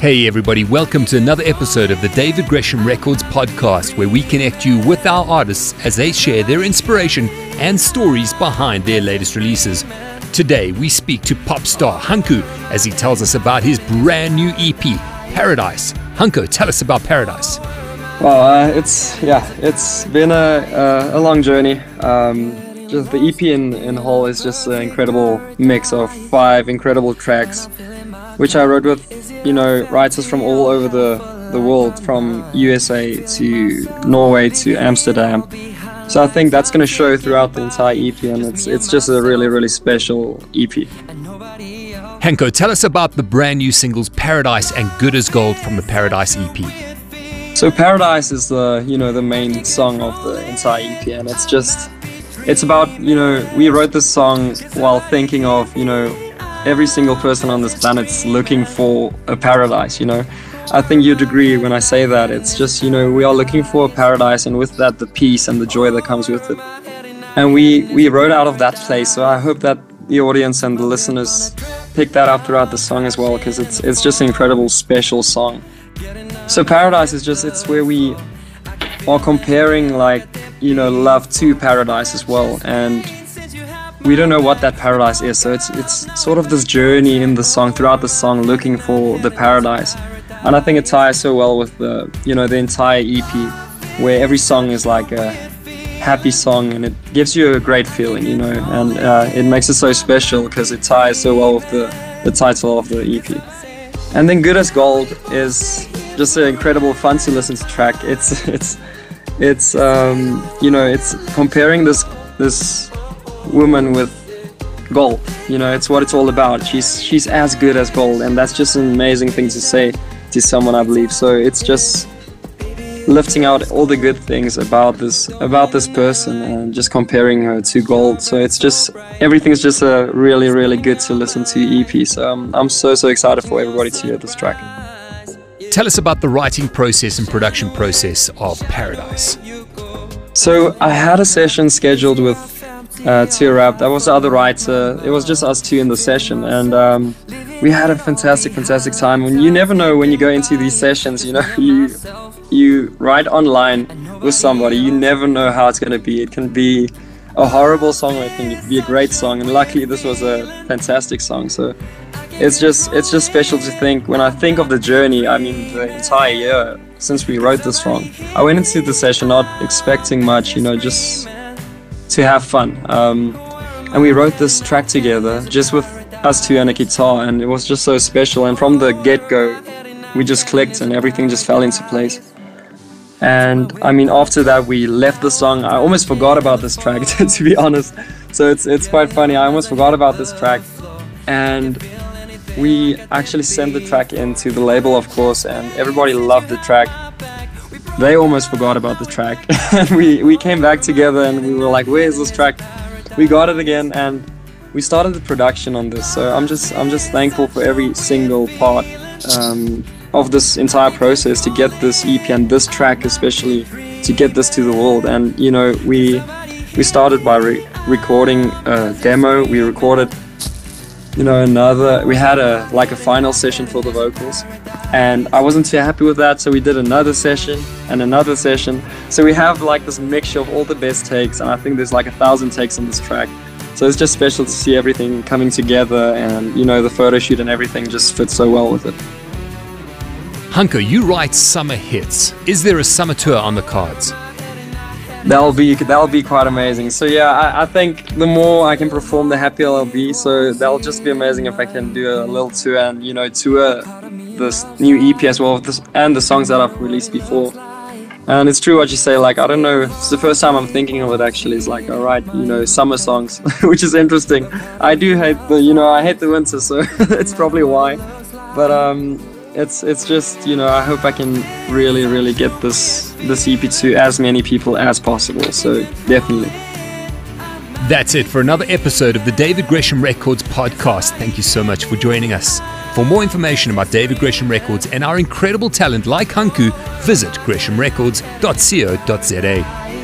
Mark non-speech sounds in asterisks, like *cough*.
Hey, everybody, welcome to another episode of the David Gresham Records podcast, where we connect you with our artists as they share their inspiration and stories behind their latest releases. Today, we speak to pop star Hunku as he tells us about his brand new EP, Paradise. Hanko, tell us about Paradise. Well, uh, it's yeah, it's been a, a, a long journey. Um, just the EP in, in whole is just an incredible mix of five incredible tracks, which I wrote with you know writers from all over the the world, from USA to Norway to Amsterdam. So I think that's going to show throughout the entire EP, and it's it's just a really really special EP. Hanko, tell us about the brand new singles Paradise and Good as Gold from the Paradise EP. So Paradise is the you know the main song of the entire EP, and it's just it's about you know we wrote this song while thinking of you know every single person on this planet's looking for a paradise. You know, I think you'd agree when I say that. It's just you know we are looking for a paradise, and with that the peace and the joy that comes with it. And we we wrote out of that place. So I hope that the audience and the listeners pick that up throughout the song as well, because it's it's just an incredible special song. So paradise is just it's where we are comparing like you know love to paradise as well and we don't know what that paradise is so it's it's sort of this journey in the song throughout the song looking for the paradise. And i think it ties so well with the you know the entire ep where every song is like a happy song and it gives you a great feeling you know and uh, it makes it so special because it ties so well with the the title of the ep and then good as gold is just an incredible fun to listen to track. It's *laughs* it's it's um, you know it's comparing this this woman with gold. You know it's what it's all about. She's she's as good as gold and that's just an amazing thing to say to someone i believe. So it's just lifting out all the good things about this about this person and just comparing her to gold. So it's just everything's just a really really good to listen to ep so um, i'm so so excited for everybody to hear this track. Tell us about the writing process and production process of Paradise. So I had a session scheduled with uh, Rap. That was the other writer. It was just us two in the session, and um, we had a fantastic, fantastic time. And you never know when you go into these sessions. You know, *laughs* you you write online with somebody. You never know how it's going to be. It can be a horrible song, or it can be a great song. And luckily, this was a fantastic song. So it's just it's just special to think when I think of the journey. I mean, the entire year since we wrote this song, I went into the session not expecting much, you know, just to have fun. Um, and we wrote this track together, just with us two and a guitar, and it was just so special. And from the get-go, we just clicked, and everything just fell into place. And I mean, after that, we left the song. I almost forgot about this track, *laughs* to be honest. So it's it's quite funny. I almost forgot about this track, and we actually sent the track into the label, of course, and everybody loved the track. They almost forgot about the track, and *laughs* we we came back together and we were like, "Where's this track?" We got it again, and we started the production on this. So I'm just I'm just thankful for every single part um, of this entire process to get this EP and this track especially to get this to the world. And you know we we started by re- recording a demo. We recorded you know another we had a like a final session for the vocals and i wasn't too happy with that so we did another session and another session so we have like this mixture of all the best takes and i think there's like a thousand takes on this track so it's just special to see everything coming together and you know the photo shoot and everything just fits so well with it Hanko, you write summer hits. Is there a summer tour on the cards? That'll be that'll be quite amazing. So yeah, I, I, think the more I can perform, the happier I'll be. So that'll just be amazing if I can do a little tour and you know tour this new EP as well this, and the songs that I've released before. And it's true what you say. Like I don't know, it's the first time I'm thinking of it. Actually, it's like all right, you know, summer songs, *laughs* which is interesting. I do hate the you know I hate the winter, so *laughs* it's probably why. But um, it's it's just you know I hope I can really really get this this EP to as many people as possible. So definitely. That's it for another episode of the David Gresham Records podcast. Thank you so much for joining us. For more information about David Gresham Records and our incredible talent like Hanku, visit greshamrecords.co.za.